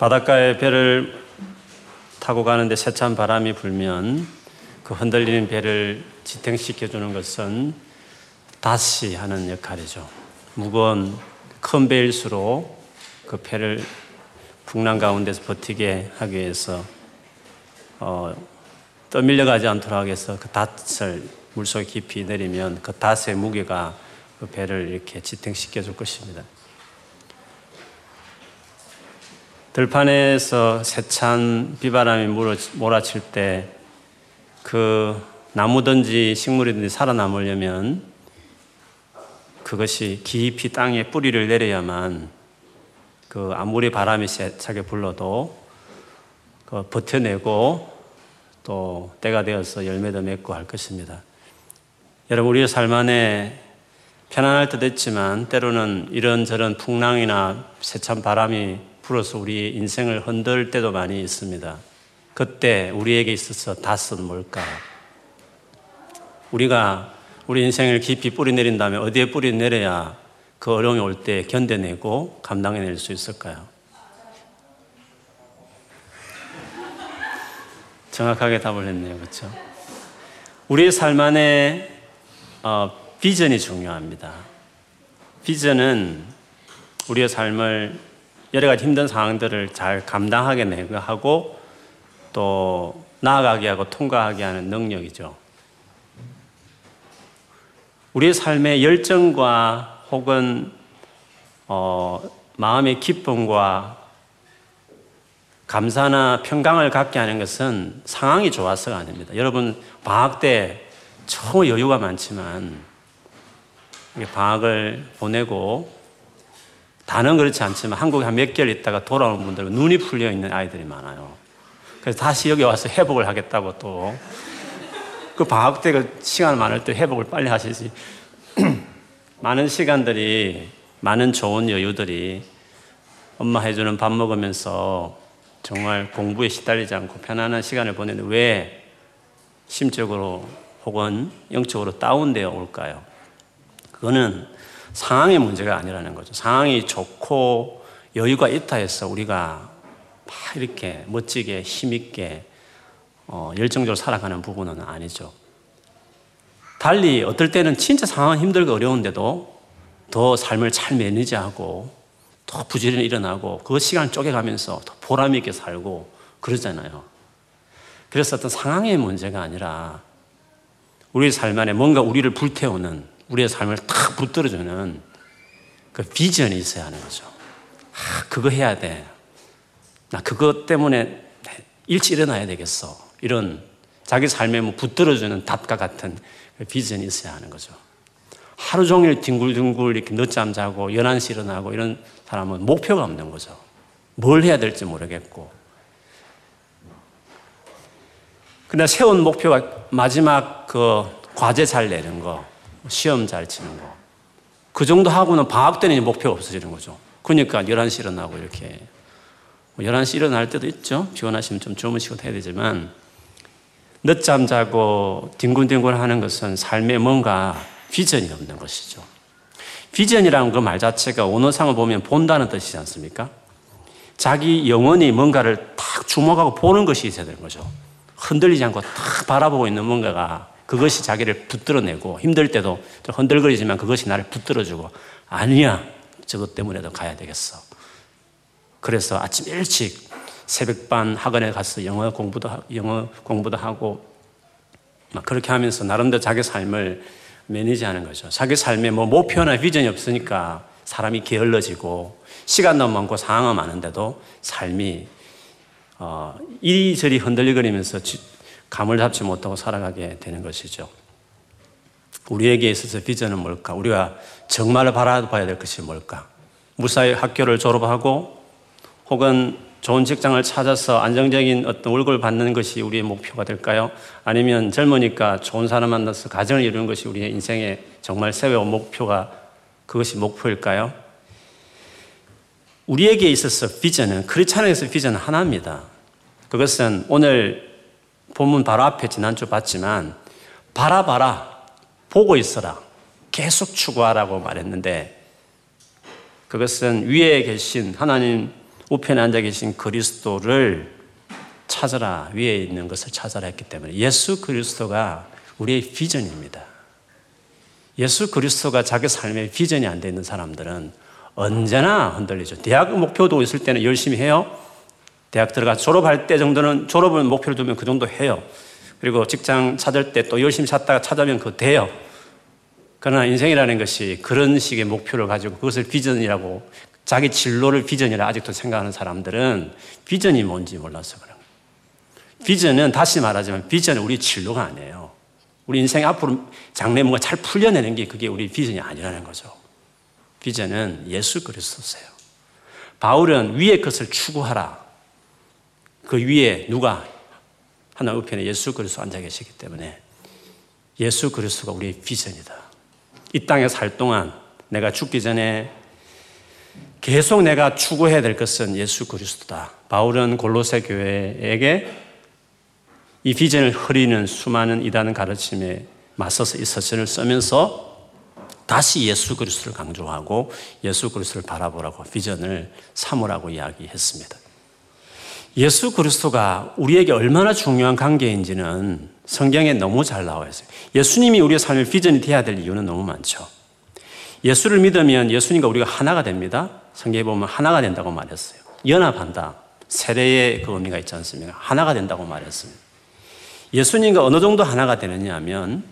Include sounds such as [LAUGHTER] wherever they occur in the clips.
바닷가에 배를 타고 가는데 세찬 바람이 불면 그 흔들리는 배를 지탱시켜 주는 것은 다시 하는 역할이죠. 무거운 큰 배일수록 그 배를 풍랑 가운데서 버티게 하기 위해서 어, 떠밀려가지 않도록 위해서 그 닷을 물속에 깊이 내리면 그 닷의 무게가 그 배를 이렇게 지탱시켜 줄 것입니다. 들판에서 세찬 비바람이 몰아칠 때 그 나무든지 식물이든지 살아남으려면 그것이 깊이 땅에 뿌리를 내려야만 그 아무리 바람이 세차게 불러도 그 버텨내고 또 때가 되어서 열매도 맺고 할 것입니다. 여러분 우리의 삶 안에 편안할 때도 있지만 때로는 이런저런 풍랑이나 세찬 바람이 불어서 우리 인생을 흔들 때도 많이 있습니다. 그때 우리에게 있어서 닷은 뭘까? 우리가 우리 인생을 깊이 뿌리 내린 다음에 어디에 뿌리 내려야 그 어려움이 올 때 견뎌내고 감당해낼 수 있을까요? 정확하게 답을 했네요. 그렇죠? 우리의 삶 안에 어, 비전이 중요합니다. 비전은 우리의 삶을 여러 가지 힘든 상황들을 잘 감당하게 하고 또 나아가게 하고 통과하게 하는 능력이죠. 우리의 삶의 열정과 혹은 어, 마음의 기쁨과 감사나 평강을 갖게 하는 것은 상황이 좋아서가 아닙니다. 여러분 방학 때 처음 여유가 많지만 방학을 보내고 다는 그렇지 않지만 한국에 한 몇 개월 있다가 돌아오는 분들은 눈이 풀려 있는 아이들이 많아요. 그래서 다시 여기 와서 회복을 하겠다고 또. 그 방학 때그 시간 많을 때 회복을 빨리 하시지. [CLEARS THROAT] 많은 시간들이, 많은 좋은 여유들이 엄마 해주는 밥 먹으면서 정말 공부에 시달리지 않고 편안한 시간을 보내는데 왜 심적으로 혹은 영적으로 다운되어 올까요? 그거는 상황의 문제가 아니라는 거죠. 상황이 좋고 여유가 있다 해서 우리가 막 이렇게 멋지게 힘있게 어, 열정적으로 살아가는 부분은 아니죠. 달리 어떨 때는 진짜 상황은 힘들고 어려운데도 더 삶을 잘 매니지하고 더 부지런히 일어나고 그 시간을 쪼개가면서 더 보람 있게 살고 그러잖아요. 그래서 어떤 상황의 문제가 아니라 우리 삶 안에 뭔가 우리를 불태우는 우리의 삶을 탁 붙들어주는 그 비전이 있어야 하는 거죠. 아, 그거 해야 돼. 나 그것 때문에 일찍 일어나야 되겠어. 이런 자기 삶에 뭐 붙들어주는 닷과 같은 그 비전이 있어야 하는 거죠. 하루 종일 뒹굴뒹굴 이렇게 늦잠 자고 11시 일어나고 이런 사람은 목표가 없는 거죠. 뭘 해야 될지 모르겠고. 그러나 세운 목표가 마지막 그 과제 잘 내는 거, 시험 잘 치는 거. 그 정도 하고는 방학 때는 목표가 없어지는 거죠. 그러니까 11시 일어나고 이렇게. 11시 뭐 일어날 때도 있죠. 피곤하시면 좀 주무시고 해야 되지만, 늦잠 자고 뒹굴뒹굴 하는 것은 삶에 뭔가 비전이 없는 것이죠. 비전이라는 그 말 자체가 원어상을 보면 본다는 뜻이지 않습니까? 자기 영혼이 뭔가를 탁 주목하고 보는 것이 있어야 되는 거죠. 흔들리지 않고 탁 바라보고 있는 뭔가가 그것이 자기를 붙들어내고 힘들 때도 흔들거리지만 그것이 나를 붙들어주고 아니야 저것 때문에도 가야 되겠어. 그래서 아침 일찍 새벽반 학원에 가서 영어 공부도 영어 공부도 하고 막 그렇게 하면서 나름대로 자기 삶을 매니지하는 거죠. 자기 삶에 뭐 목표나 비전이 없으니까 사람이 게을러지고 시간도 많고 상황은 많은데도 삶이 어, 이리저리 흔들리거리면서 감을 잡지 못하고 살아가게 되는 것이죠. 우리에게 있어서 비전은 뭘까? 우리가 정말 바라봐야 될 것이 뭘까? 무사히 학교를 졸업하고 혹은 좋은 직장을 찾아서 안정적인 어떤 월급을 받는 것이 우리의 목표가 될까요? 아니면 젊으니까 좋은 사람 만나서 가정을 이루는 것이 우리의 인생의 정말 세워온 목표가 그것이 목표일까요? 우리에게 있어서 비전은 크리스찬에서 비전은 하나입니다. 그것은 오늘 본문 바로 앞에 지난주 봤지만 바라봐라 보고 있어라 계속 추구하라고 말했는데 그것은 위에 계신 하나님 우편에 앉아 계신 그리스도를 찾아라 위에 있는 것을 찾아라 했기 때문에 예수 그리스도가 우리의 비전입니다. 예수 그리스도가 자기 삶에 비전이 안 되는 사람들은 언제나 흔들리죠. 대학 목표도 있을 때는 열심히 해요. 대학 들어가 졸업할 때 정도는 졸업을 목표로 두면 그 정도 해요. 그리고 직장 찾을 때 또 열심히 찾다가 찾으면 그거 돼요. 그러나 인생이라는 것이 그런 식의 목표를 가지고 그것을 비전이라고 자기 진로를 비전이라 아직도 생각하는 사람들은 비전이 뭔지 몰라서 그런 거예요. 비전은 다시 말하자면 비전은 우리 진로가 아니에요. 우리 인생 앞으로 장래 뭔가 잘 풀려내는 게 그게 우리 비전이 아니라는 거죠. 비전은 예수 그리스도세요. 바울은 위의 것을 추구하라. 그 위에 누가 하나 우편에 예수 그리스도 앉아 계시기 때문에 예수 그리스도가 우리의 비전이다. 이 땅에 살 동안 내가 죽기 전에 계속 내가 추구해야 될 것은 예수 그리스도다. 바울은 골로새 교회에게 이 비전을 흐리는 수많은 이단 가르침에 맞서서 이 서신을 쓰면서 다시 예수 그리스도를 강조하고 예수 그리스도를 바라보라고 비전을 삼으라고 이야기했습니다. 예수 그리스도가 우리에게 얼마나 중요한 관계인지는 성경에 너무 잘 나와 있어요. 예수님이 우리의 삶의 비전이 되어야 될 이유는 너무 많죠. 예수를 믿으면 예수님과 우리가 하나가 됩니다. 성경에 보면 하나가 된다고 말했어요. 연합한다. 세례의 그 의미가 있지 않습니까? 하나가 된다고 말했습니다. 예수님과 어느 정도 하나가 되느냐 하면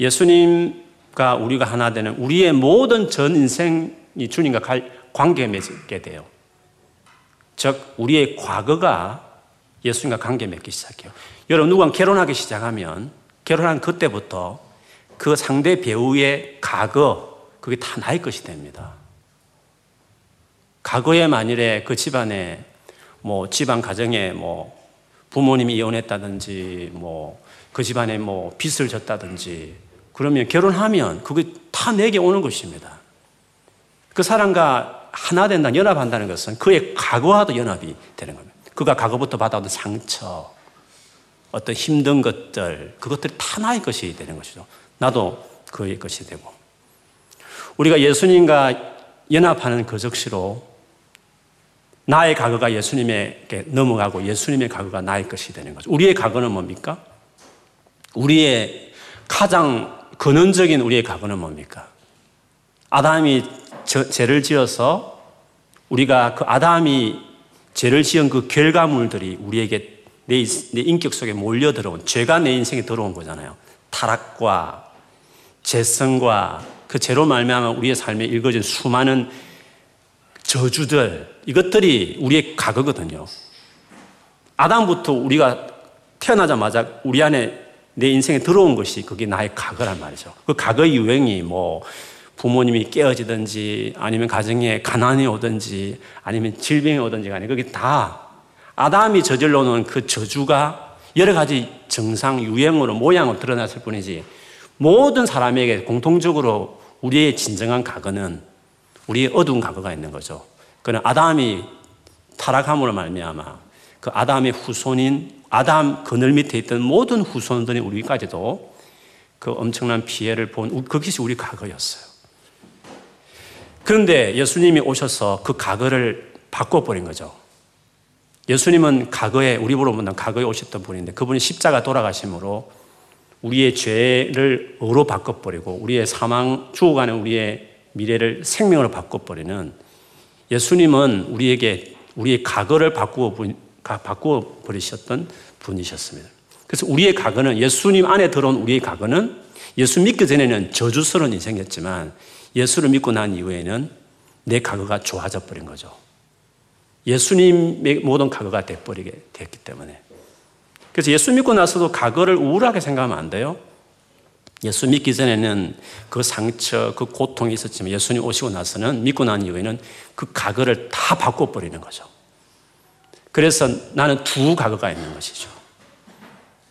예수님과 우리가 하나 되는 우리의 모든 전 인생이 주님과 관계 맺게 돼요. 즉, 우리의 과거가 예수님과 관계 맺기 시작해요. 여러분, 누가 결혼하기 시작하면 결혼한 그때부터 그 상대 배우의 과거, 그게 다 나의 것이 됩니다. 과거에 만일에 그 집안에 뭐 집안 가정에 뭐 부모님이 이혼했다든지 뭐 그 집안에 뭐 빚을 졌다든지 그러면 결혼하면 그게 다 내게 오는 것입니다. 그 사람과 하나 된다, 연합한다는 것은 그의 과거와도 연합이 되는 겁니다. 그가 과거부터 받아온 상처, 어떤 힘든 것들, 그것들이 다 나의 것이 되는 것이죠. 나도 그의 것이 되고. 우리가 예수님과 연합하는 그 적시로 나의 과거가 예수님에게 넘어가고 예수님의 과거가 나의 것이 되는 거죠. 우리의 과거는 뭡니까? 우리의 가장 근원적인 우리의 과거는 뭡니까? 아담이 죄를 지어서 우리가 그 아담이 죄를 지은 그 결과물들이 우리에게 내, 내 인격 속에 몰려 들어온 죄가 내 인생에 들어온 거잖아요. 타락과 죄성과 그 죄로 말미암아 우리의 삶에 읽어진 수많은 저주들, 이것들이 우리의 과거거든요. 아담부터 우리가 태어나자마자 우리 안에 내 인생에 들어온 것이 그게 나의 과거란 말이죠. 그 과거의 유행이 뭐 부모님이 깨어지든지 아니면 가정에 가난이 오든지 아니면 질병이 오든지 간에 그게 다 아담이 저질러 놓은 그 저주가 여러 가지 정상 유행으로 모양으로 드러났을 뿐이지 모든 사람에게 공통적으로 우리의 진정한 과거는 우리의 어두운 과거가 있는 거죠. 그는 아담이 타락함으로 말미암아 그 아담의 후손인 아담 그늘 밑에 있던 모든 후손들이 우리까지도 그 엄청난 피해를 본 그것이 우리 과거였어요. 그런데 예수님이 오셔서 그 과거를 바꿔버린 거죠. 예수님은 과거에 우리 보러 본다 과거에 오셨던 분인데 그분이 십자가 돌아가심으로 우리의 죄를 의로 바꿔버리고 우리의 사망 죽어가는 우리의 미래를 생명으로 바꿔버리는 예수님은 우리에게 우리의 과거를 바꾸어, 바꾸어 버리셨던 분이셨습니다. 그래서 우리의 과거는 예수님 안에 들어온 우리의 과거는 예수 믿기 전에는 저주스러운 인생이었지만 예수를 믿고 난 이후에는 내 과거가 좋아져 버린 거죠. 예수님의 모든 과거가 돼버리게 됐기 때문에. 그래서 예수 믿고 나서도 과거를 우울하게 생각하면 안 돼요. 예수 믿기 전에는 그 상처, 그 고통이 있었지만 예수님 오시고 나서는 믿고 난 이후에는 그 과거를 다 바꿔버리는 거죠. 그래서 나는 두 과거가 있는 것이죠.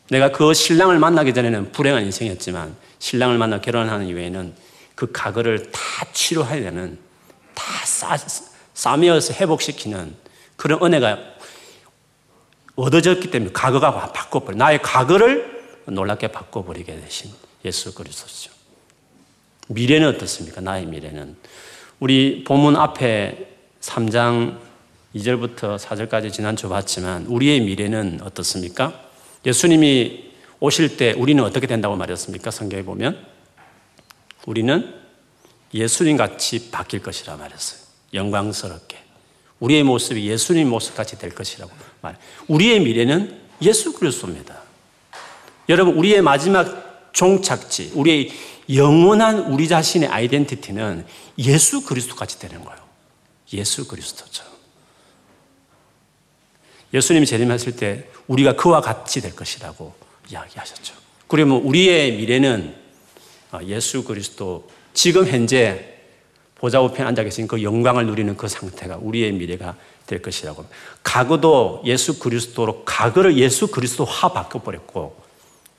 내가 그 신랑을 만나기 전에는 불행한 인생이었지만 신랑을 만나 결혼하는 이후에는 그 과거를 다 치료해야 되는 다 싸, 싸매어서 회복시키는 그런 은혜가 얻어졌기 때문에 과거가 바꿔버려. 나의 과거를 놀랍게 바꿔버리게 되신 예수 그리스도죠. 미래는 어떻습니까? 나의 미래는. 우리 본문 앞에 3장 2절부터 4절까지 지난주 봤지만 우리의 미래는 어떻습니까? 예수님이 오실 때 우리는 어떻게 된다고 말했습니까? 성경에 보면 우리는 예수님 같이 바뀔 것이라 말했어요. 영광스럽게. 우리의 모습이 예수님 모습 같이 될 것이라고 말. 우리의 미래는 예수 그리스도입니다. 여러분, 우리의 마지막 종착지, 우리의 영원한 우리 자신의 아이덴티티는 예수 그리스도 같이 되는 거예요. 예수 그리스도죠. 예수님이 재림하실 때 우리가 그와 같이 될 것이라고 이야기하셨죠. 그러면 우리의 미래는 예수 그리스도 지금 현재 보좌 우편에 앉아 계신 그 영광을 누리는 그 상태가 우리의 미래가 될 것이라고. 과거도 예수 그리스도로 과거를 예수 그리스도화 바꿔버렸고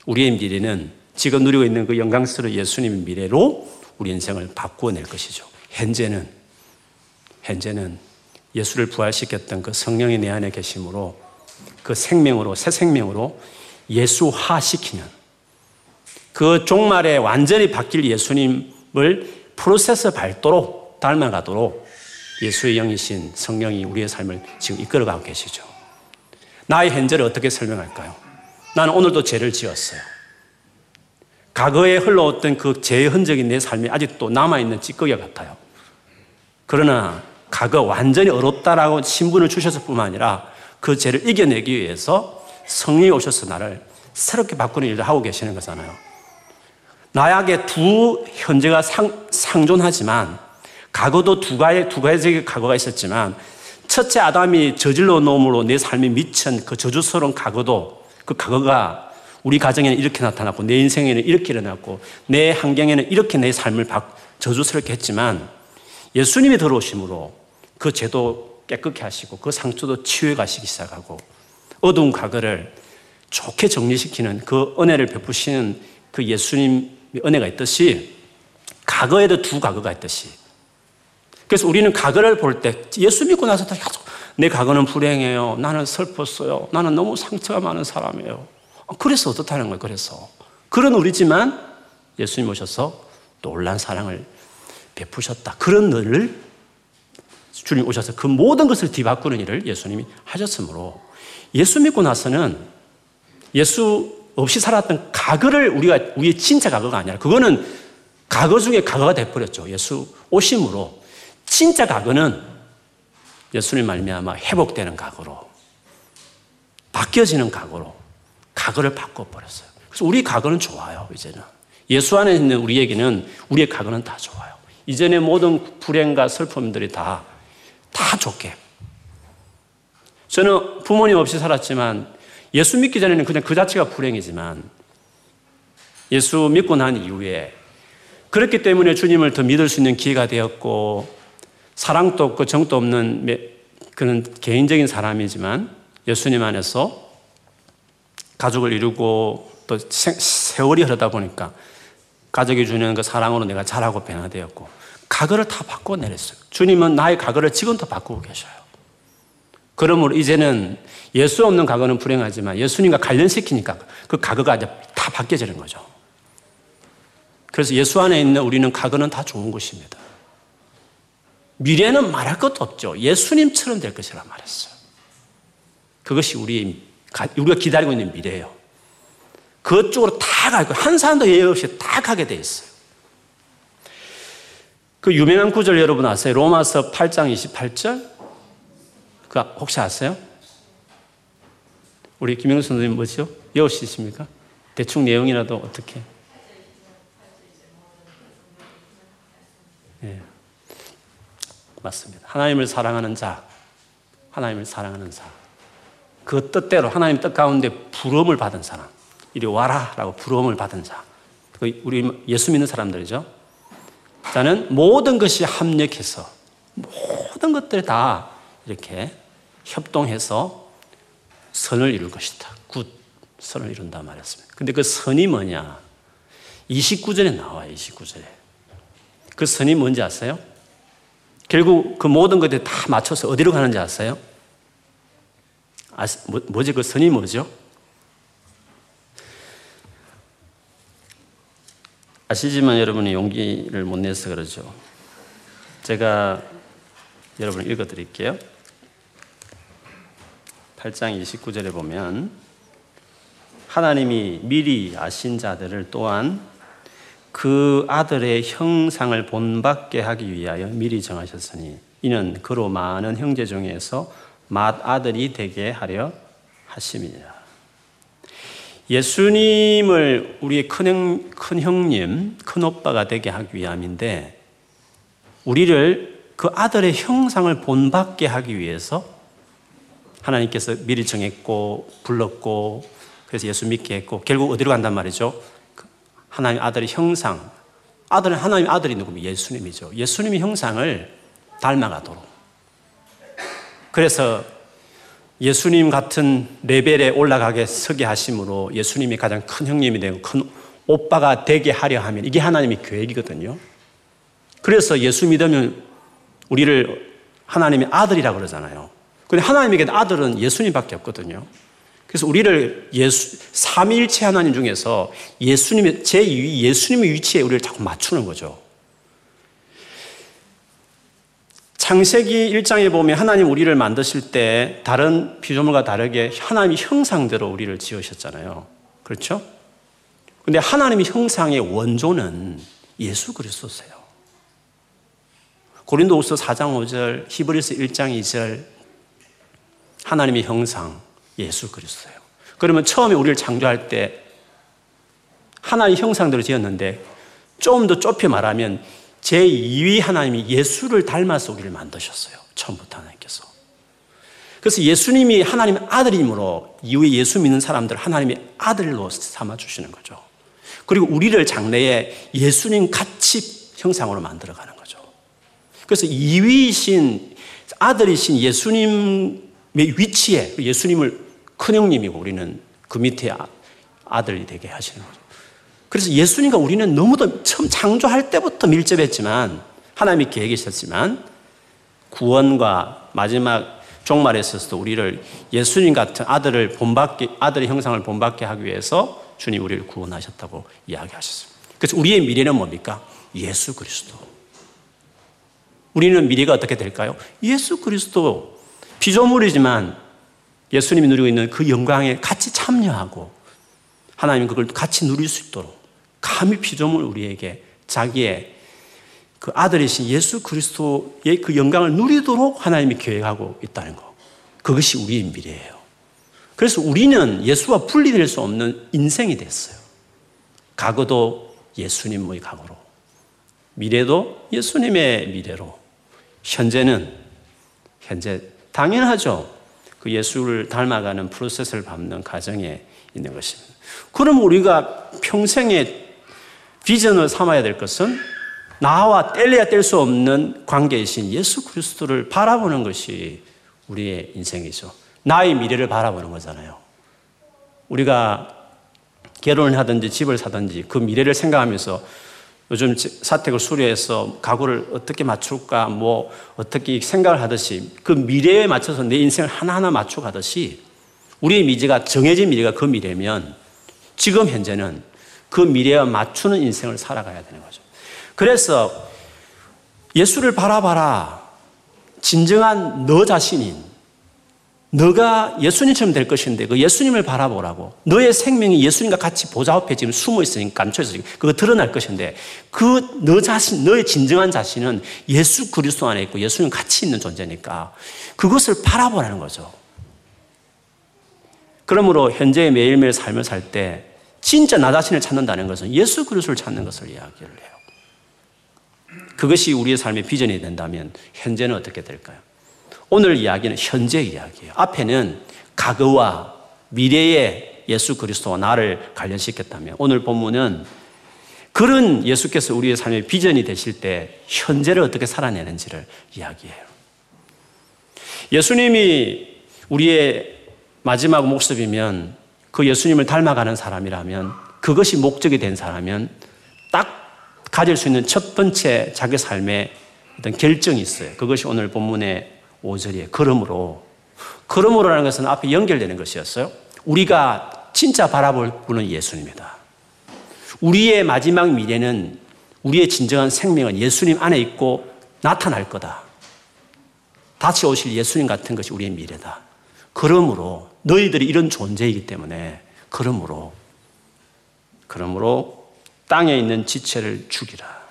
우리의 미래는 지금 누리고 있는 그 영광스러운 예수님의 미래로 우리 인생을 바꾸어낼 것이죠. 현재는 현재는 예수를 부활시켰던 그 성령이 내 안에 계심으로 그 생명으로 새 생명으로 예수화시키는 그 종말에 완전히 바뀔 예수님을 프로세스 밟도록 닮아가도록 예수의 영이신 성령이 우리의 삶을 지금 이끌어가고 계시죠. 나의 현재를 어떻게 설명할까요? 나는 오늘도 죄를 지었어요. 과거에 흘러왔던 그 죄의 흔적이 내 삶에 아직도 남아있는 찌꺼기 같아요. 그러나 과거 완전히 어렵다라고 신분을 주셨을 뿐만 아니라 그 죄를 이겨내기 위해서 성령이 오셔서 나를 새롭게 바꾸는 일을 하고 계시는 거잖아요. 나약의 두 현재가 상, 상존하지만 과거도 두 가지, 두 가지 과거가 있었지만 첫째 아담이 저질러 놓음으로 내 삶에 미친 그 저주스러운 과거도 그 과거가 우리 가정에는 이렇게 나타났고 내 인생에는 이렇게 일어났고 내 환경에는 이렇게 내 삶을 저주스럽게 했지만 예수님이 들어오심으로 그 죄도 깨끗게 하시고 그 상처도 치유해 가시기 시작하고 어두운 과거를 좋게 정리시키는 그 은혜를 베푸시는 그 예수님의 은혜가 있듯이 과거에도 두 과거가 있듯이 그래서 우리는 과거를 볼 때 예수 믿고 나서 계속 내 과거는 불행해요. 나는 슬펐어요. 나는 너무 상처가 많은 사람이에요. 그래서 어떻다는 거예요. 그래서 그런 우리지만 예수님 오셔서 놀란 사랑을 베푸셨다. 그런 너를 주님 오셔서 그 모든 것을 뒤바꾸는 일을 예수님이 하셨으므로 예수 믿고 나서는 예수 없이 살았던 과거를 우리가 우리의 진짜 과거가 아니라 그거는 과거 중에 과거가 돼버렸죠. 예수 오심으로 진짜 과거는 예수님 말미암아 회복되는 과거로 바뀌어지는 과거로 과거를 바꿔버렸어요. 그래서 우리 과거는 좋아요. 이제는 예수 안에 있는 우리에게는 우리의 과거는 다 좋아요. 이전의 모든 불행과 슬픔들이 다, 다 좋게. 저는 부모님 없이 살았지만 예수 믿기 전에는 그냥 그 자체가 불행이지만 예수 믿고 난 이후에 그렇기 때문에 주님을 더 믿을 수 있는 기회가 되었고 사랑도 없고 정도 없는 그런 개인적인 사람이지만 예수님 안에서 가족을 이루고 또 세월이 흐르다 보니까 가족이 주는 그 사랑으로 내가 자라고 변화되었고 과거를 다 바꿔내렸어요. 주님은 나의 과거를 지금도 바꾸고 계셔요. 그러므로 이제는 예수 없는 과거는 불행하지만 예수님과 관련시키니까 그 과거가 다 바뀌어지는 거죠. 그래서 예수 안에 있는 우리는 과거는 다 좋은 것입니다. 미래는 말할 것도 없죠. 예수님처럼 될 것이라 말했어요. 그것이 우리 우리가 기다리고 있는 미래예요. 그쪽으로 다 가고 한 사람도 예외 없이 다 가게 돼 있어요. 그 유명한 구절 여러분 아세요? 로마서 8장 28절? 그 혹시 아세요? 우리 김영수 선생님 뭐죠? 여우시십니까? 대충 내용이라도 어떻게? 예. 맞습니다. 하나님을 사랑하는 자, 하나님을 사랑하는 자. 그 뜻대로 하나님 뜻 가운데 부름을 받은 사람. 이리 와라 라고 부름을 받은 자. 그 우리 예수 믿는 사람들이죠. 자는 모든 것이 합력해서 모든 것들 다 이렇게 협동해서 선을 이룰 것이다. good 선을 이룬다 말했습니다. 근데 그 선이 뭐냐? 29절에 나와요. 29절에. 그 선이 뭔지 아세요? 결국 그 모든 것들 다 맞춰서 어디로 가는지 아세요? 아, 뭐, 뭐지? 그 선이 뭐죠? 아시지만 여러분이 용기를 못 내서 그러죠. 제가 여러분 읽어 드릴게요. 8장 29절에 보면 하나님이 미리 아신 자들을 또한 그 아들의 형상을 본받게 하기 위하여 미리 정하셨으니 이는 그로 많은 형제 중에서 맏 아들이 되게 하려 하심이니라. 예수님을 우리의 큰, 형, 큰 형님, 큰 오빠가 되게 하기 위함인데 우리를 그 아들의 형상을 본받게 하기 위해서 하나님께서 미리 정했고 불렀고 그래서 예수 믿게 했고 결국 어디로 간단 말이죠? 그 하나님 아들의 형상. 아들은 하나님 아들이 누구면 예수님이죠. 예수님의 형상을 닮아가도록. 그래서 예수님 같은 레벨에 올라가게 서게 하심으로 예수님이 가장 큰 형님이 되고 큰 오빠가 되게 하려 하면 이게 하나님의 계획이거든요. 그래서 예수 믿으면 우리를 하나님의 아들이라고 그러잖아요. 근데 하나님에게 아들은 예수님밖에 없거든요. 그래서 우리를 예수, 삼일체 하나님 중에서 예수님의, 제 예수님의 위치에 우리를 자꾸 맞추는 거죠. 창세기 1장에 보면 하나님 우리를 만드실 때 다른 피조물과 다르게 하나님의 형상대로 우리를 지으셨잖아요. 그렇죠? 근데 하나님의 형상의 원조는 예수 그리스도세요. 고린도후서 4장 5절, 히브리서 1장 2절 하나님의 형상 예수 그리스도예요. 그러면 처음에 우리를 창조할 때 하나님 형상대로 지었는데 좀 더 좁혀 말하면 제2위 하나님이 예수를 닮아서 우리를 만드셨어요. 처음부터 하나님께서. 그래서 예수님이 하나님의 아들이므로 이후에 예수 믿는 사람들 하나님의 아들로 삼아 주시는 거죠. 그리고 우리를 장래에 예수님 같이 형상으로 만들어 가는 거죠. 그래서 2위이신 아들이신 예수님의 위치에 예수님을 큰 형님이고 우리는 그 밑에 아, 아들이 되게 하시는 거죠. 그래서 예수님과 우리는 너무도 처음 창조할 때부터 밀접했지만 하나님이 계획이 있었지만 구원과 마지막 종말에 있어서도 우리를 예수님 같은 아들을 본받게 아들의 형상을 본받게 하기 위해서 주님 우리를 구원하셨다고 이야기하셨습니다. 그래서 우리의 미래는 뭡니까? 예수 그리스도. 우리는 미래가 어떻게 될까요? 예수 그리스도 피조물이지만 예수님이 누리고 있는 그 영광에 같이 참여하고 하나님 그걸 같이 누릴 수 있도록 감히 피조물 우리에게 자기의 그 아들이신 예수 그리스도의 그 영광을 누리도록 하나님이 계획하고 있다는 거. 그것이 우리의 미래예요. 그래서 우리는 예수와 분리될 수 없는 인생이 됐어요. 과거도 예수님의 과거로, 미래도 예수님의 미래로, 현재는 현재 당연하죠. 그 예수를 닮아가는 프로세스를 밟는 과정에 있는 것입니다. 그럼 우리가 평생에 비전을 삼아야 될 것은 나와 뗄래야 뗄 수 없는 관계이신 예수 그리스도를 바라보는 것이 우리의 인생이죠. 나의 미래를 바라보는 거잖아요. 우리가 결혼을 하든지 집을 사든지 그 미래를 생각하면서 요즘 사택을 수리해서 가구를 어떻게 맞출까, 뭐 어떻게 생각을 하듯이 그 미래에 맞춰서 내 인생을 하나하나 맞춰가듯이 우리의 미래가 정해진 미래가 그 미래면 지금 현재는 그 미래와 맞추는 인생을 살아가야 되는 거죠. 그래서 예수를 바라봐라. 진정한 너 자신인 너가 예수님처럼 될 것인데 그 예수님을 바라보라고 너의 생명이 예수님과 같이 보좌 앞에 지금 숨어 있으니까 감춰 있으니까 그거 드러날 것인데 그 너 자신 너의 진정한 자신은 예수 그리스도 안에 있고 예수님 같이 있는 존재니까 그것을 바라보라는 거죠. 그러므로 현재의 매일매일 삶을 살 때 진짜 나 자신을 찾는다는 것은 예수 그리스도를 찾는 것을 이야기를 해요. 그것이 우리의 삶의 비전이 된다면 현재는 어떻게 될까요? 오늘 이야기는 현재 이야기예요. 앞에는 과거와 미래의 예수 그리스도와 나를 관련시켰다면 오늘 본문은 그런 예수께서 우리의 삶의 비전이 되실 때 현재를 어떻게 살아내는지를 이야기해요. 예수님이 우리의 마지막 목숨이면 그 예수님을 닮아가는 사람이라면 그것이 목적이 된 사람은 딱 가질 수 있는 첫 번째 자기 삶의 어떤 결정이 있어요. 그것이 오늘 본문의 5절이에요. 그러므로. 그러므로라는 것은 앞에 연결되는 것이었어요. 우리가 진짜 바라볼 분은 예수님이다. 우리의 마지막 미래는 우리의 진정한 생명은 예수님 안에 있고 나타날 거다. 다시 오실 예수님 같은 것이 우리의 미래다. 그러므로 너희들이 이런 존재이기 때문에 그러므로 그러므로 땅에 있는 지체를 죽이라.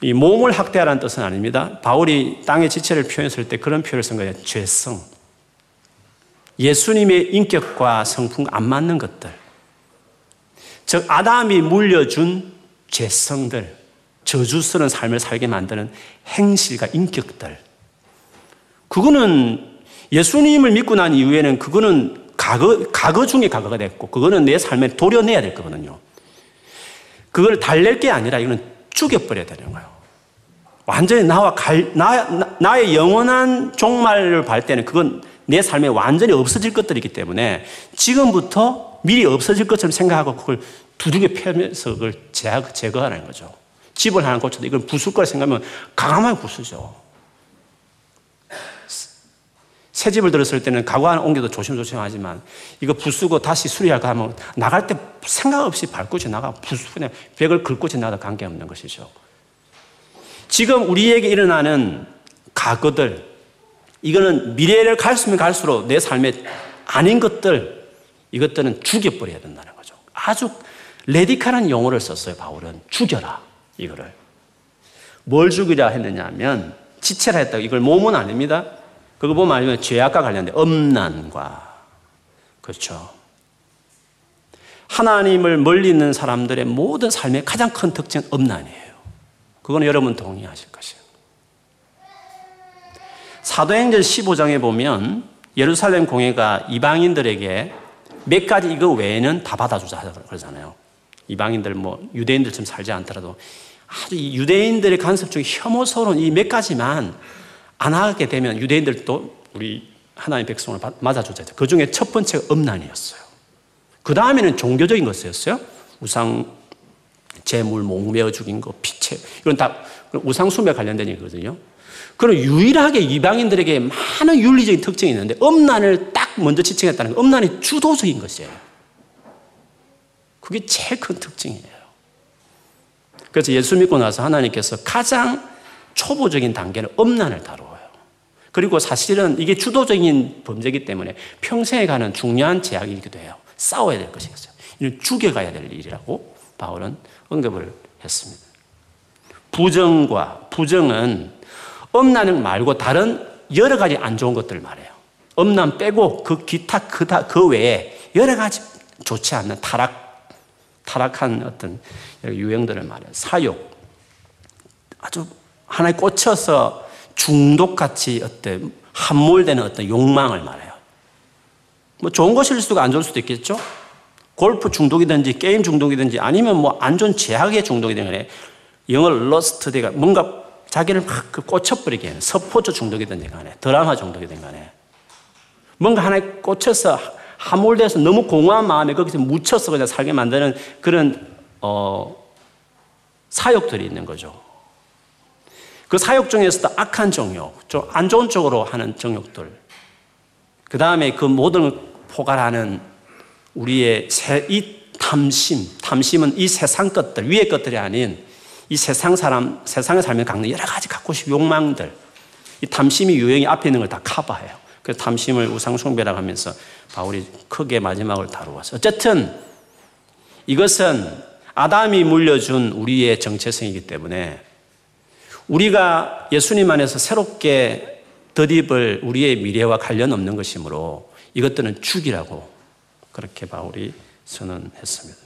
이 몸을 학대하라는 뜻은 아닙니다. 바울이 땅의 지체를 표현했을 때 그런 표현을 쓴 거예요. 죄성. 예수님의 인격과 성품 안 맞는 것들. 즉, 아담이 물려준 죄성들, 저주스러운 삶을 살게 만드는 행실과 인격들. 그거는 예수님을 믿고 난 이후에는 그거는 과거, 과거 중에 과거가 됐고, 그거는 내 삶에 도려내야 될 거거든요. 그걸 달랠 게 아니라 이거는 죽여버려야 되는 거예요. 완전히 나와 갈, 나, 나 의 영원한 종말을 볼 때는 그건 내 삶에 완전히 없어질 것들이기 때문에 지금부터 미리 없어질 것처럼 생각하고 그걸 두둑에 펴면서 그걸 제거하는 거죠. 집을 하나 고쳐도 이걸 부술 거라 생각하면 강하게 부수죠. 새 집을 들었을 때는 가구 하나 옮겨도 조심조심 하지만 이거 부수고 다시 수리할까 하면 나갈 때 생각 없이 밟고 지 나가 부수 그냥 벽을 긁고 지 나도 관계없는 것이죠. 지금 우리에게 일어나는 가거들 이거는 미래를 갈수면 갈수록 내 삶에 아닌 것들 이것들은 죽여버려야 된다는 거죠. 아주 레디칼한 용어를 썼어요. 바울은 죽여라 이거를 뭘 죽이라 했느냐 하면 지체라 했다고 이걸 몸은 아닙니다. 그거 보면 알면 죄악과 관련된 엄난과 그렇죠. 하나님을 멀리 있는 사람들의 모든 삶의 가장 큰 특징은 엄난이에요. 그건 여러분 동의하실 것이에요. 사도행전 15장에 보면 예루살렘 공회가 이방인들에게 몇 가지 이거 외에는 다 받아주자 그러잖아요. 이방인들 뭐 유대인들처럼 살지 않더라도 아주 유대인들의 간섭 중에 혐오스러운 이 몇 가지만 안 하게 되면 유대인들도 우리 하나님의 백성을 맞아주자. 그 중에 첫 번째가 음란이었어요. 그 다음에는 종교적인 것이었어요. 우상, 재물, 몽매어 죽인 거, 피체. 이건 다 우상 숭배 관련된 얘기거든요. 그럼 유일하게 이방인들에게 많은 윤리적인 특징이 있는데 음란을 딱 먼저 지칭했다는 거 음란이 주도적인 것이에요. 그게 제일 큰 특징이에요. 그래서 예수 믿고 나서 하나님께서 가장 초보적인 단계는 음란을 다루어요. 그리고 사실은 이게 주도적인 범죄이기 때문에 평생에 가는 중요한 제약이기도 해요. 싸워야 될 것이겠어요. 이는 죽여가야 될 일이라고 바울은 언급을 했습니다. 부정과 부정은 음란을 말고 다른 여러 가지 안 좋은 것들을 말해요. 음란 빼고 그 기타 그다 그 외에 여러 가지 좋지 않는 타락 타락한 어떤 유형들을 말해요. 사욕 아주 하나에 꽂혀서 중독같이 어떤 함몰되는 어떤 욕망을 말해요. 뭐 좋은 것일 수도 안 좋을 수도 있겠죠? 골프 중독이든지 게임 중독이든지 아니면 뭐 안 좋은 죄악의 중독이든지 영어로 lust가 뭔가 자기를 막그 꽂혀버리게 하는 스포츠 중독이든지 간에 드라마 중독이든 간에 뭔가 하나에 꽂혀서 함몰돼서 너무 공허한 마음에 거기서 묻혀서 그냥 살게 만드는 그런 어, 사욕들이 있는 거죠. 그 사욕 중에서도 악한 정욕, 좀 안 좋은 쪽으로 하는 정욕들. 그 다음에 그 모든 포괄하는 우리의 이 탐심, 탐심은 이 세상 것들, 위의 것들이 아닌 이 세상 사람, 세상의 삶에 갖는 여러 가지 갖고 싶은 욕망들. 이 탐심이 유형이 앞에 있는 걸 다 커버해요. 그래서 탐심을 우상숭배라고 하면서 바울이 크게 마지막을 다루었어요. 어쨌든 이것은 아담이 물려준 우리의 정체성이기 때문에 우리가 예수님 안에서 새롭게 덧입을 우리의 미래와 관련 없는 것이므로 이것들은 죽이라고 그렇게 바울이 선언했습니다.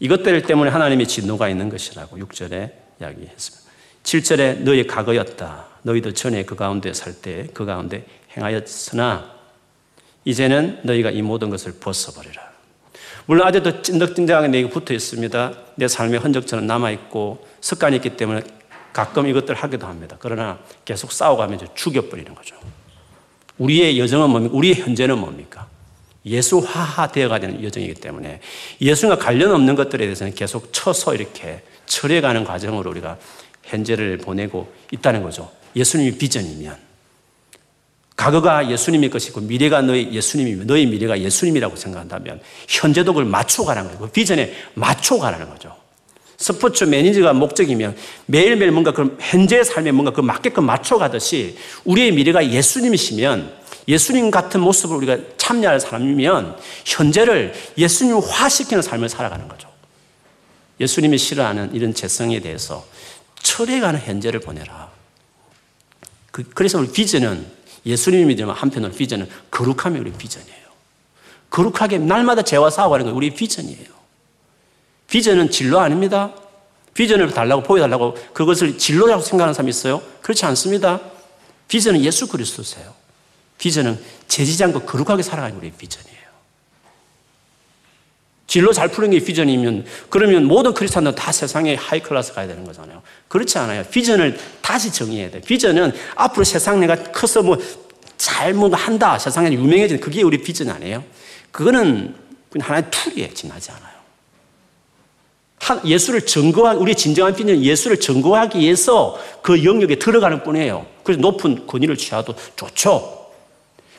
이것들 때문에 하나님의 진노가 있는 것이라고 6절에 이야기했습니다. 7절에 너희 과거였다. 너희도 전에 그 가운데 살 때 그 가운데 행하였으나 이제는 너희가 이 모든 것을 벗어버리라. 물론 아직도 찐득찐득하게 내게 붙어 있습니다. 내 삶의 흔적처럼 남아있고 습관이 있기 때문에 가끔 이것들 하기도 합니다. 그러나 계속 싸워가면 죽여버리는 거죠. 우리의 여정은 뭡니까? 우리의 현재는 뭡니까? 예수화하 되어가야 되는 여정이기 때문에 예수와 관련 없는 것들에 대해서는 계속 쳐서 이렇게 쳐내가는 과정으로 우리가 현재를 보내고 있다는 거죠. 예수님이 비전이면 과거가 예수님의 것이고 미래가 너의 예수님이면 너의 미래가 예수님이라고 생각한다면 현재도 그걸 맞춰가라는 거예요. 그 비전에 맞춰가라는 거죠. 스포츠 매니저가 목적이면 매일매일 뭔가 그 현재의 삶에 뭔가 그 맞게끔 맞춰가듯이 우리의 미래가 예수님이시면 예수님 같은 모습을 우리가 참여할 사람이면 현재를 예수님 화시키는 삶을 살아가는 거죠. 예수님이 싫어하는 이런 재성에 대해서 철회가는 현재를 보내라. 그, 래서 우리 비전은 예수님이 믿으면 한편으로 비전은 거룩함이 우리 비전이에요. 거룩하게 날마다 죄와 싸워가는 게 우리 비전이에요. 비전은 진로 아닙니다. 비전을 달라고 보여달라고 그것을 진로라고 생각하는 사람이 있어요? 그렇지 않습니다. 비전은 예수 그리스도세요. 비전은 죄짓지 않고 거룩하게 살아가는 우리의 비전이에요. 진로 잘 푸는 게 비전이면 그러면 모든 크리스찬들은 다 세상에 high class 가야 되는 거잖아요. 그렇지 않아요. 비전을 다시 정의해야 돼. 비전은 앞으로 세상 내가 커서 뭐잘뭐 한다. 세상에 유명해지는 그게 우리 비전 아니에요. 그거는 하나의 tool이에요. 지나지 않아요. 예수를 증거하기, 우리의 진정한 비전은 예수를 증거하기 위해서 그 영역에 들어가는 뿐이에요. 그래서 높은 권위를 취하도 좋죠.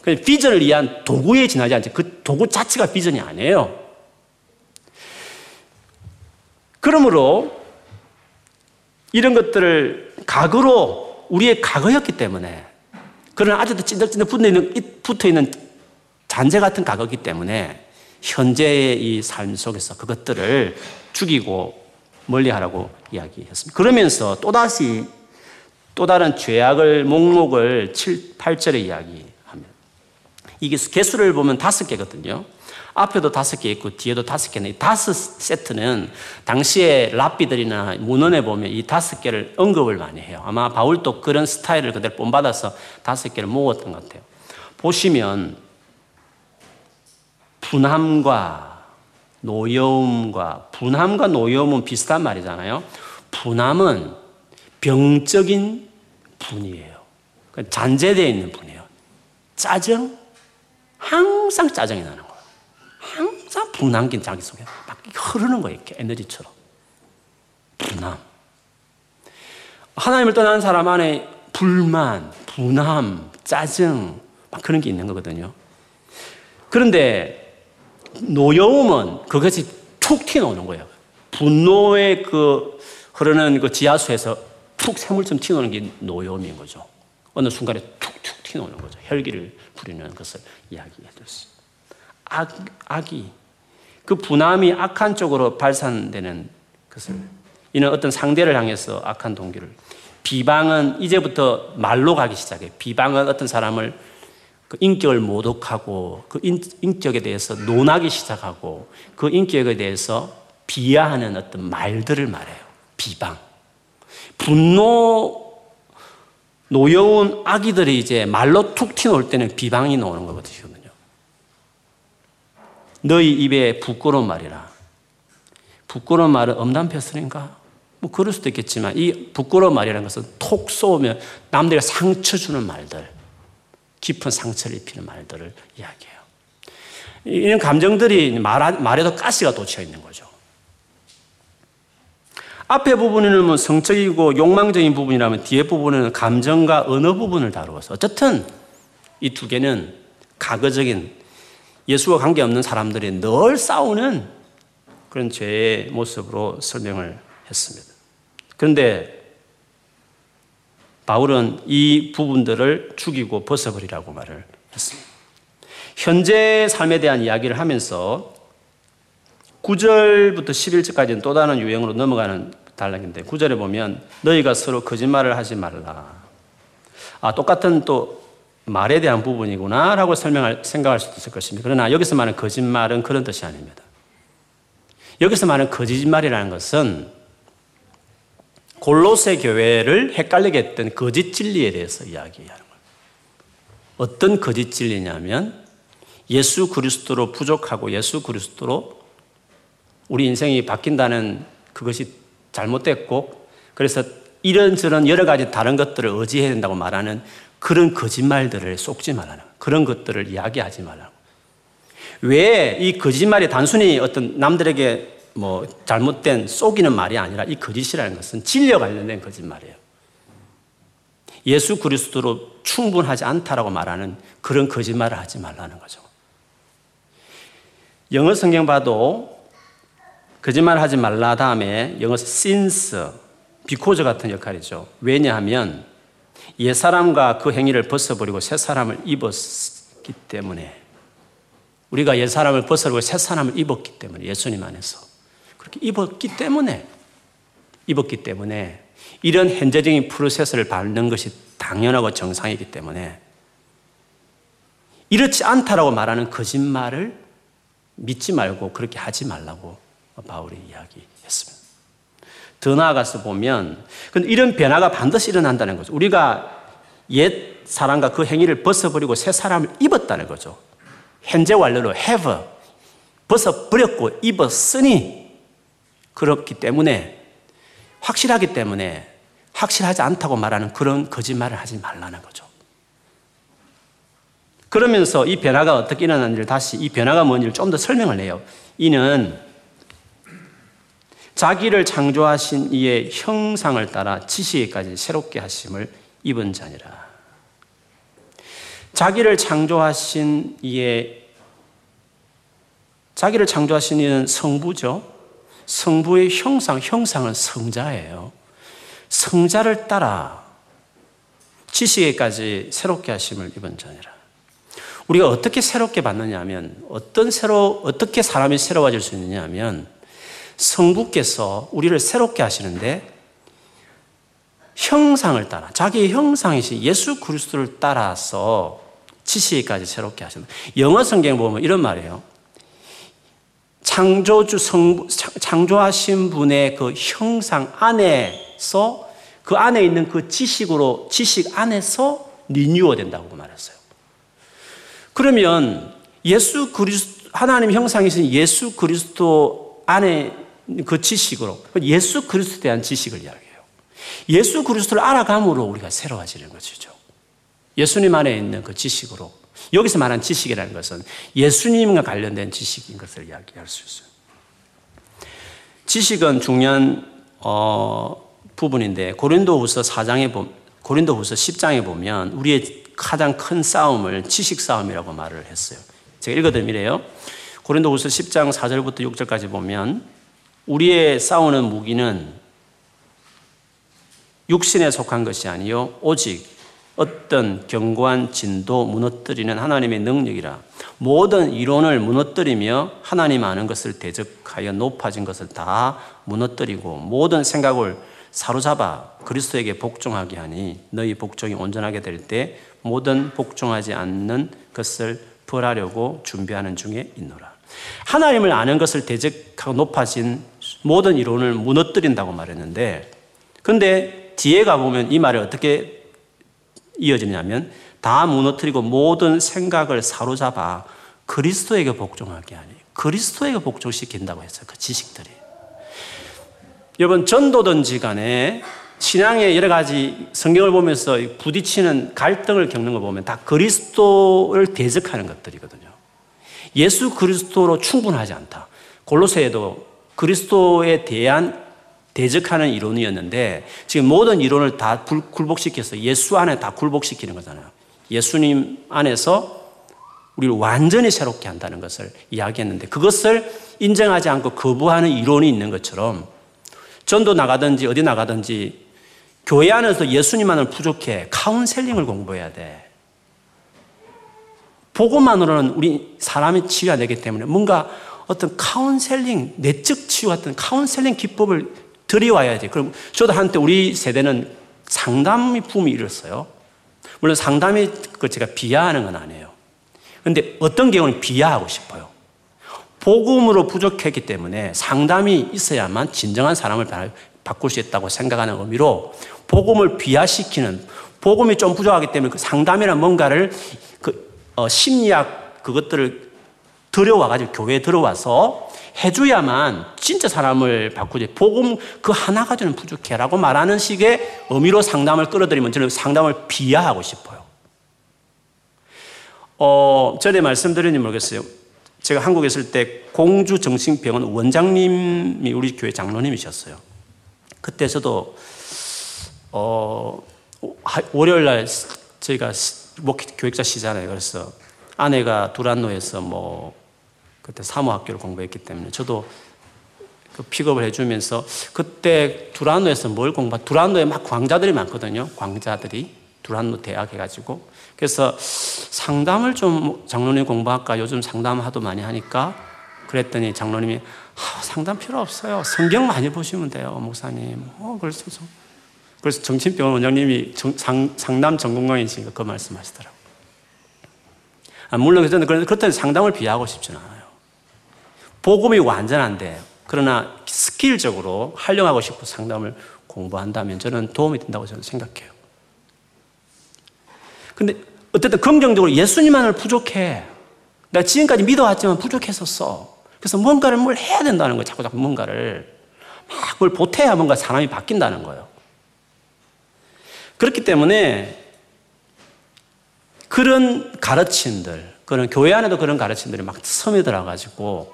비전을 위한 도구에 지나지 않지. 그 도구 자체가 비전이 아니에요. 그러므로 이런 것들을 과거로 우리의 과거였기 때문에 그런 아직도 찐득찐득 붙어 있는, 붙어 있는 잔재 같은 과거이기 때문에 현재의 이 삶 속에서 그것들을 죽이고 멀리 하라고 이야기했습니다. 그러면서 또다시 또 다른 죄악을 목록을 7, 8절에 이야기합니다. 이게 개수를 보면 다섯 개거든요. 앞에도 다섯 개 있고 뒤에도 다섯 개는 다섯 세트는 당시에 랍비들이나 문헌에 보면 이 다섯 개를 언급을 많이 해요. 아마 바울도 그런 스타일을 그대로 본받아서 다섯 개를 모았던 것 같아요. 보시면 분함과 노여움과 분함과 노여움은 비슷한 말이잖아요. 분함은 병적인 분이에요. 그러니까 잔재되어 있는 분이에요. 짜증? 항상 짜증이 나는 거예요. 항상 분함긴 자기 속에 막 흐르는 거예요. 이렇게 에너지처럼. 분함. 하나님을 떠난 사람 안에 불만, 분함, 짜증, 막 그런 게 있는 거거든요. 그런데 노여움은 그것이 툭 튀어나오는 거예요. 분노의 그 흐르는 그 지하수에서 툭 샘물처럼 튀어나오는 게 노여움인 거죠. 어느 순간에 툭툭 튀어나오는 거죠. 혈기를 부리는 것을 이야기해 줬습니다. 악, 악이, 그 분함이 악한 쪽으로 발산되는 것을, 이는 어떤 상대를 향해서 악한 동기를, 비방은 이제부터 말로 가기 시작해. 비방은 어떤 사람을 그 인격을 모독하고 그 인, 인격에 대해서 논하기 시작하고 그 인격에 대해서 비하하는 어떤 말들을 말해요. 비방. 분노, 노여운 아기들이 이제 말로 툭 튀어나올 때는 비방이 나오는 거거든요. 너희 입에 부끄러운 말이라. 부끄러운 말은 엄담패스인가? 뭐 그럴 수도 있겠지만 이 부끄러운 말이라는 것은 톡 쏘면 남들에게 상처 주는 말들. 깊은 상처를 입히는 말들을 이야기해요. 이런 감정들이 말, 말에도 가시가 돋쳐 있는 거죠. 앞에 부분에는 뭐 성적이고 욕망적인 부분이라면 뒤에 부분은 감정과 언어 부분을 다루어서 어쨌든 이 두 개는 과거적인 예수와 관계없는 사람들이 늘 싸우는 그런 죄의 모습으로 설명을 했습니다. 그런데 바울은 이 부분들을 죽이고 벗어버리라고 말을 했습니다. 현재 삶에 대한 이야기를 하면서 9절부터 11절까지는 또 다른 유형으로 넘어가는 단락인데 9절에 보면 너희가 서로 거짓말을 하지 말라. 아, 똑같은 또 말에 대한 부분이구나 라고 설명할, 생각할 수도 있을 것입니다. 그러나 여기서 말하는 거짓말은 그런 뜻이 아닙니다. 여기서 말하는 거짓말이라는 것은 골로새 교회를 헷갈리게 했던 거짓 진리에 대해서 이야기하는 거예요. 어떤 거짓 진리냐면 예수 그리스도로 부족하고 예수 그리스도로 우리 인생이 바뀐다는 그것이 잘못됐고 그래서 이런저런 여러 가지 다른 것들을 의지해야 된다고 말하는 그런 거짓말들을 속지 말라는 그런 것들을 이야기하지 말라는 왜이 거짓말이 단순히 어떤 남들에게 뭐 잘못된 속이는 말이 아니라 이 거짓이라는 것은 진리와 관련된 거짓말이에요. 예수 그리스도로 충분하지 않다라고 말하는 그런 거짓말을 하지 말라는 거죠. 영어 성경 봐도 거짓말 하지 말라 다음에 영어 since, because 같은 역할이죠. 왜냐하면 옛 사람과 그 행위를 벗어버리고 새 사람을 입었기 때문에 우리가 옛 사람을 벗어버리고 새 사람을 입었기 때문에 예수님 안에서 그렇게 입었기 때문에 입었기 때문에 이런 현재적인 프로세스를 밟는 것이 당연하고 정상이기 때문에 이렇지 않다라고 말하는 거짓말을 믿지 말고 그렇게 하지 말라고 바울이 이야기했습니다. 더 나아가서 보면 이런 변화가 반드시 일어난다는 거죠. 우리가 옛 사람과 그 행위를 벗어버리고 새 사람을 입었다는 거죠. 현재 완료로 have 벗어버렸고 입었으니 그렇기 때문에 확실하기 때문에 확실하지 않다고 말하는 그런 거짓말을 하지 말라는 거죠. 그러면서 이 변화가 어떻게 일어났는지를 다시 이 변화가 뭔지를 좀 더 설명을 해요. 이는 자기를 창조하신 이의 형상을 따라 지시에까지 새롭게 하심을 입은 자니라. 자기를 창조하신 이의 자기를 창조하신 이는 성부죠. 성부의 형상, 형상은 성자예요. 성자를 따라 지식에까지 새롭게 하심을 입은 자니라. 우리가 어떻게 새롭게 받느냐 하면 어떤 새로 어떻게 사람이 새로워질 수 있느냐 하면 성부께서 우리를 새롭게 하시는데 형상을 따라 자기의 형상이신 예수 그리스도를 따라서 지식까지 새롭게 하신다. 영어 성경 보면 이런 말이에요. 창조주 성 창조하신 분의 그 형상 안에서 그 안에 있는 그 지식으로 지식 안에서 리뉴어 된다고 말했어요. 그러면 예수 그리스도 하나님 형상이신 예수 그리스도 안에 그 지식으로 예수 그리스도에 대한 지식을 이야기해요. 예수 그리스도를 알아감으로 우리가 새로워지는 것이죠. 예수님 안에 있는 그 지식으로 여기서 말한 지식이라는 것은 예수님과 관련된 지식인 것을 이야기할 수 있어요. 지식은 중요한 어, 부분인데 고린도후서 4장에 보 고린도후서 10장에 보면 우리의 가장 큰 싸움을 지식 싸움이라고 말을 했어요. 제가 읽어드리래요. 고린도후서 10장 4절부터 6절까지 보면 우리의 싸우는 무기는 육신에 속한 것이 아니요 오직 어떤 견고한 진도 무너뜨리는 하나님의 능력이라 모든 이론을 무너뜨리며 하나님 아는 것을 대적하여 높아진 것을 다 무너뜨리고 모든 생각을 사로잡아 그리스도에게 복종하게 하니 너희 복종이 온전하게 될 때 모든 복종하지 않는 것을 벌하려고 준비하는 중에 있노라. 하나님을 아는 것을 대적하고 높아진 모든 이론을 무너뜨린다고 말했는데 근데 뒤에 가보면 이 말이 어떻게 이어지냐면 다 무너뜨리고 모든 생각을 사로잡아 그리스도에게 복종하게 하니 그리스도에게 복종시킨다고 했어요. 그 지식들이. 여러분 전도든지 간에 신앙의 여러 가지 성경을 보면서 부딪히는 갈등을 겪는 거 보면 다 그리스도를 대적하는 것들이거든요. 예수 그리스도로 충분하지 않다. 골로새에도 그리스도에 대한 대적하는 이론이었는데 지금 모든 이론을 다 굴복시켜서 예수 안에 다 굴복시키는 거잖아요. 예수님 안에서 우리를 완전히 새롭게 한다는 것을 이야기했는데 그것을 인정하지 않고 거부하는 이론이 있는 것처럼 전도 나가든지 어디 나가든지 교회 안에서 예수님만을 부족해 카운셀링을 공부해야 돼. 복음만으로는 우리 사람이 치유가 되기 때문에 뭔가 어떤 카운셀링, 내적 치유 같은 카운셀링 기법을 들여와야지. 그럼 저도 한때 우리 세대는 상담이 붐이 일었어요. 물론 상담이 그 제가 비하하는 건 아니에요. 근데 어떤 경우는 비하하고 싶어요. 복음으로 부족했기 때문에 상담이 있어야만 진정한 사람을 바꿀 수 있다고 생각하는 의미로 복음을 비하시키는 복음이 좀 부족하기 때문에 그 상담이나 뭔가를 그 어, 심리학 그것들을 들여와가지고 교회에 들어와서 해줘야만 진짜 사람을 바꾸지. 복음 그 하나 가지고는 부족해라고 말하는 식의 의미로 상담을 끌어들이면 저는 상담을 비하하고 싶어요. 어, 전에 말씀드렸는지 모르겠어요. 제가 한국에 있을 때 공주 정신병원 원장님이 우리 교회 장로님이셨어요. 그때 저도 어, 월요일 날 저희가 목회 교육자 시잖아요. 그래서 아내가 두란노에서 뭐 그때 사모학교를 공부했기 때문에 저도 그 픽업을 해주면서 그때 두란노에서 뭘 공부, 두란노에 막 광자들이 많거든요. 광자들이. 두란노 대학 해가지고 그래서 상담을 좀 장로님 공부할까 요즘 상담 하도 많이 하니까 그랬더니 장로님이 아, 상담 필요 없어요. 성경 많이 보시면 돼요, 목사님. 어, 그래서 그래서 정신병원 원장님이 정, 상, 상담 전공강이시니까 그 말씀하시더라고요. 아, 물론 저는 그렇다고 상담을 비하고 싶지는 않아요. 복음이 완전한데 그러나 스킬적으로 활용하고 싶고 상담을 공부한다면 저는 도움이 된다고 저는 생각해요. 근데 어쨌든 긍정적으로 예수님만을 부족해. 내가 지금까지 믿어왔지만 부족했었어. 그래서 뭔가를 뭘 해야 된다는 거예요. 자꾸 자꾸 뭔가를. 막뭘 보태야 뭔가 사람이 바뀐다는 거예요. 그렇기 때문에 그런 가르침들, 그런 교회 안에도 그런 가르침들이 막 스며들어가지고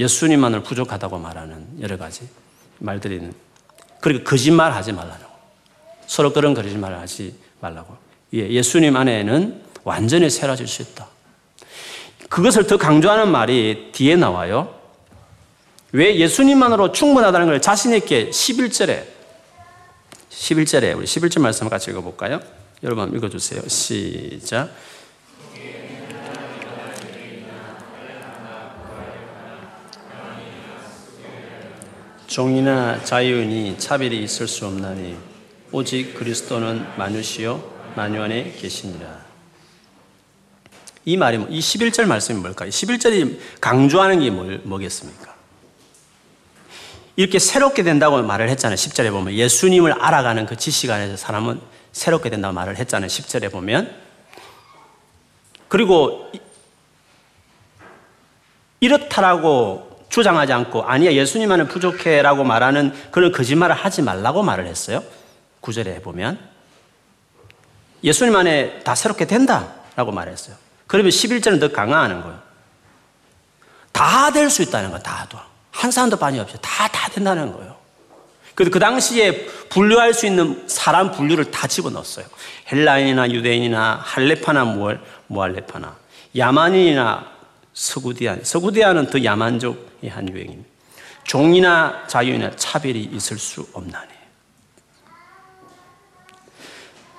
예수님만을 부족하다고 말하는 여러 가지 말들이 그리고 거짓말 하지 말라고. 서로 그런 거짓말을 하지 말라고. 예, 예수님 안에는 완전히 새로질 수 있다. 그것을 더 강조하는 말이 뒤에 나와요. 왜 예수님만으로 충분하다는 걸 자신있게 11절에 11절에 우리 11절 말씀 같이 읽어볼까요? 여러분 읽어주세요. 시작. 종이나 자유인이 차별이 있을 수 없나니 오직 그리스도는 만유시요 만유 안에 계시니라. 이 말이 뭐, 이 11절 말씀이 뭘까요? 11절이 강조하는 게 뭘, 뭐겠습니까? 이렇게 새롭게 된다고 말을 했잖아요. 10절에 보면 예수님을 알아가는 그 지식 안에서 사람은 새롭게 된다고 말을 했잖아요. 10절에 보면 그리고 이렇다라고 주장하지 않고 아니야 예수님만은 부족해라고 말하는 그런 거짓말을 하지 말라고 말을 했어요. 9절에 보면 예수님 안에 다 새롭게 된다라고 말했어요. 그러면 11절은 더 강화하는 거예요. 다 될 수 있다는 거야, 다도. 한 사람도 반이 없이 다, 다 된다는 거예요. 그래서 그 당시에 분류할 수 있는 사람 분류를 다 집어넣었어요. 헬라인이나 유대인이나 할레파나 무할레파나, 야만인이나 서구디안. 서구디안은 더 야만족의 한 유행입니다. 종이나 자유나 차별이 있을 수 없나니.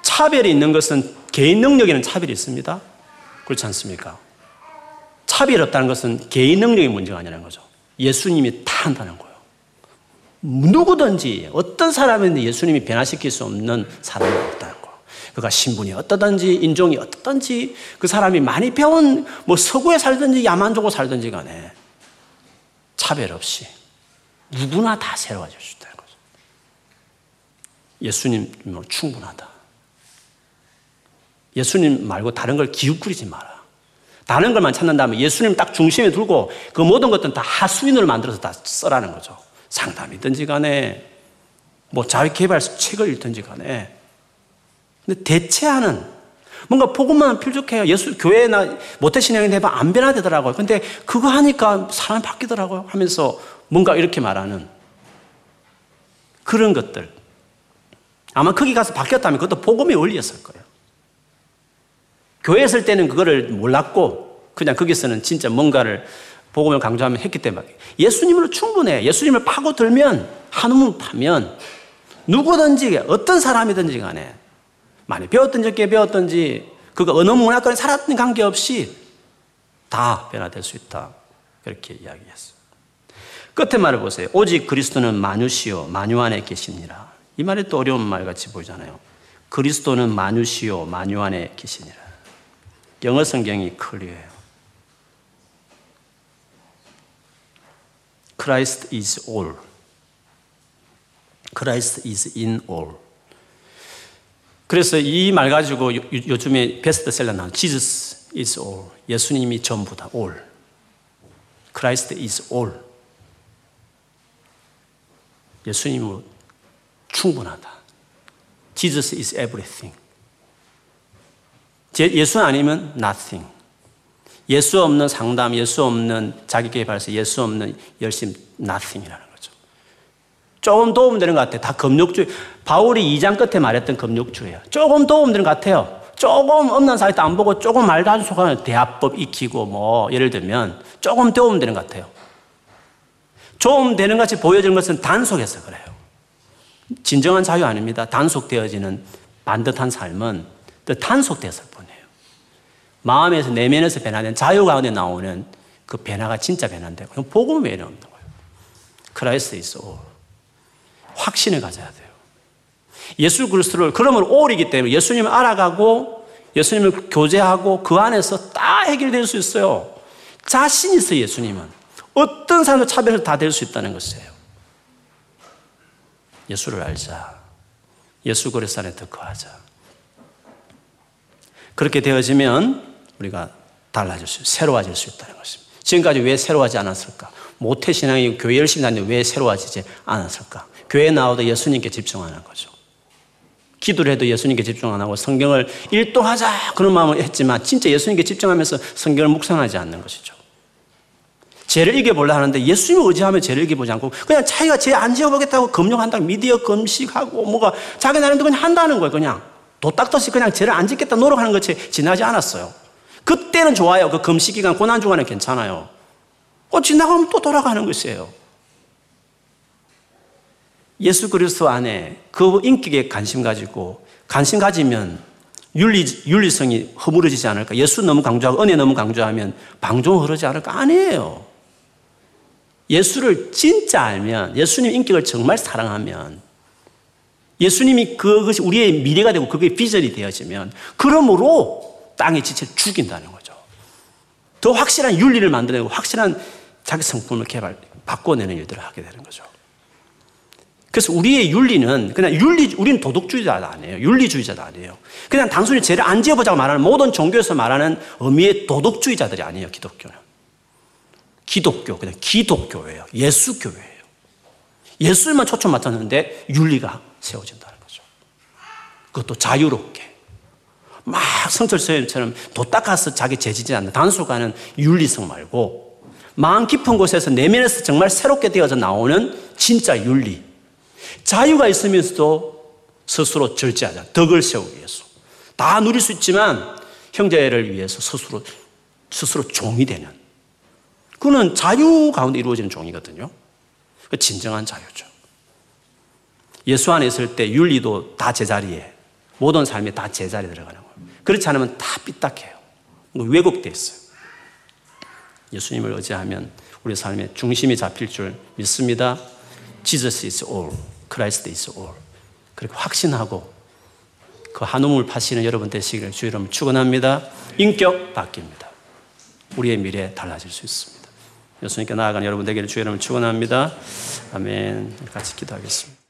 차별이 있는 것은 개인 능력에는 차별이 있습니다. 그렇지 않습니까? 차별이 없다는 것은 개인 능력의 문제가 아니라는 거죠. 예수님이 다 한다는 거예요. 누구든지 어떤 사람인데 예수님이 변화시킬 수 없는 사람이 거예요. 그가 신분이 어떠든지 인종이 어떠든지 그 사람이 많이 배운 뭐 서구에 살든지 야만족으로 살든지 간에 차별 없이 누구나 다 새로워질 수 있다는 거죠. 예수님으로 충분하다. 예수님 말고 다른 걸 기웃거리지 마라. 다른 걸만 찾는다면 예수님 딱 중심에 두고 그 모든 것들은 다 하수인을 만들어서 다 써라는 거죠. 상담이든지 간에 뭐 자기개발 책을 읽든지 간에 근데 대체하는 뭔가 복음만 필족해요. 예수 교회나 모태신앙이 해봐 안 변화되더라고요. 근데 그거 하니까 사람이 바뀌더라고요. 하면서 뭔가 이렇게 말하는 그런 것들. 아마 거기 가서 바뀌었다면 그것도 복음이 올렸을 거예요. 교회에 있을 때는 그거를 몰랐고 그냥 거기서는 진짜 뭔가를 복음을 강조하면 했기 때문에 예수님으로 충분해. 예수님을 파고들면 한우물 파면 누구든지 어떤 사람이든지 간에 많이 배웠든지 적게 배웠든지 그가 어느 문화권에 살았든 관계없이 다 변화될 수 있다. 그렇게 이야기했어요. 끝에 말을 보세요. 오직 그리스도는 만유시요 만유 안에 계시니라. 이 말이 또 어려운 말 같이 보이잖아요. 그리스도는 만유시요 만유 안에 계시니라. 영어 성경이 클리어해요. Christ is all. Christ is in all. 그래서 이 말 가지고 요, 즘에 베스트셀러 나온 Jesus is all. 예수님이 전부다. all. Christ is all. 예수님은 충분하다. Jesus is everything. 예수 아니면 nothing. 예수 없는 상담, 예수 없는 자기개발서, 예수 없는 열심, nothing이라는. 조금 도움 되는 것 같아요. 다 금욕주. 바울이 2장 끝에 말했던 금욕주예요. 조금 도움 되는 것 같아요. 조금 없는 사이트 안 보고 조금 말도 안 속하는 대화법 익히고 뭐 예를 들면 조금 도움 되는 것 같아요. 좀 되는 같이 보여지는 것은 단속해서 그래요. 진정한 자유 아닙니다. 단속되어지는 반듯한 삶은 단속됐을 뿐이에요. 마음에서 내면에서 변화된 자유 가운데 나오는 그 변화가 진짜 변화인데 그럼 복음은 왜 없는 거예요? 있어. 확신을 가져야 돼요. 예수 그리스도를 그러면 올이기 때문에 예수님을 알아가고 예수님을 교제하고 그 안에서 다 해결될 수 있어요. 자신 있어 예수님은 어떤 사람도 차별을 다될 수 있다는 것이에요. 예수를 알자. 예수 그리스도 안에 더 거하자. 그렇게 되어지면 우리가 달라질 수, 새로워질 수 있다는 것입니다. 지금까지 왜 새로워하지 않았을까? 모태신앙이 교회 열심히 다니는데 왜 새로워지지 않았을까? 교회 나와도 예수님께 집중하는 거죠. 기도를 해도 예수님께 집중 안 하고 성경을 일동하자 그런 마음을 했지만 진짜 예수님께 집중하면서 성경을 묵상하지 않는 것이죠. 죄를 이겨보려 하는데 예수님을 의지하며 죄를 이겨보지 않고 그냥 자기가 죄 안 지어보겠다고 금욕한다고 미디어 금식하고 뭐가 자기 나름대로 그냥 한다는 거예요. 그냥 도딱듯이 그냥 죄를 안 짓겠다 노력하는 것이 지나지 않았어요. 그때는 좋아요. 그 금식 기간, 고난 주간에 괜찮아요. 어, 지나가면 또 돌아가는 것이에요. 예수 그리스도 안에 그 인격에 관심 가지고 관심 가지면 윤리, 윤리성이 허물어지지 않을까? 예수 너무 강조하고 은혜 너무 강조하면 방종 흐르지 않을까? 아니에요. 예수를 진짜 알면, 예수님 인격을 정말 사랑하면, 예수님이 그것이 우리의 미래가 되고 그게 비전이 되어지면, 그러므로 땅의 지체를 죽인다는 거죠. 더 확실한 윤리를 만들어내고 확실한 자기 성품을 개발, 바꿔내는 일들을 하게 되는 거죠. 그래서 우리의 윤리는 그냥 윤리, 우리는 도덕주의자가 아니에요. 윤리주의자도 아니에요. 그냥 단순히 죄를 안 지어보자고 말하는 모든 종교에서 말하는 의미의 도덕주의자들이 아니에요. 기독교는. 기독교, 그냥 기독교예요. 예수교회예요. 예수만 초점 맞췄는데 윤리가 세워진다는 거죠. 그것도 자유롭게. 막 성철서처럼 도 닦아서 자기 죄지지 않는 단속하는 윤리성 말고 마음 깊은 곳에서 내면에서 정말 새롭게 되어서 나오는 진짜 윤리. 자유가 있으면서도 스스로 절제하자. 덕을 세우기 위해서. 다 누릴 수 있지만 형제를 위해서 스스로, 스스로 종이 되는. 그는 자유 가운데 이루어지는 종이거든요. 그 진정한 자유죠. 예수 안에 있을 때 윤리도 다 제자리에, 모든 삶이 다 제자리에 들어가는 거예요. 그렇지 않으면 다 삐딱해요. 왜곡되어 있어요. 예수님을 의지하면 우리 삶의 중심이 잡힐 줄 믿습니다. Jesus is all. Christ is all. 그렇게 확신하고 그 한우물 파시는 여러분 되시기를 주 이름 축원합니다. 인격 바뀝니다. 우리의 미래 달라질 수 있습니다. 예수님께 나아가는 여러분 되기를 주 이름 축원합니다. 아멘. 같이 기도하겠습니다.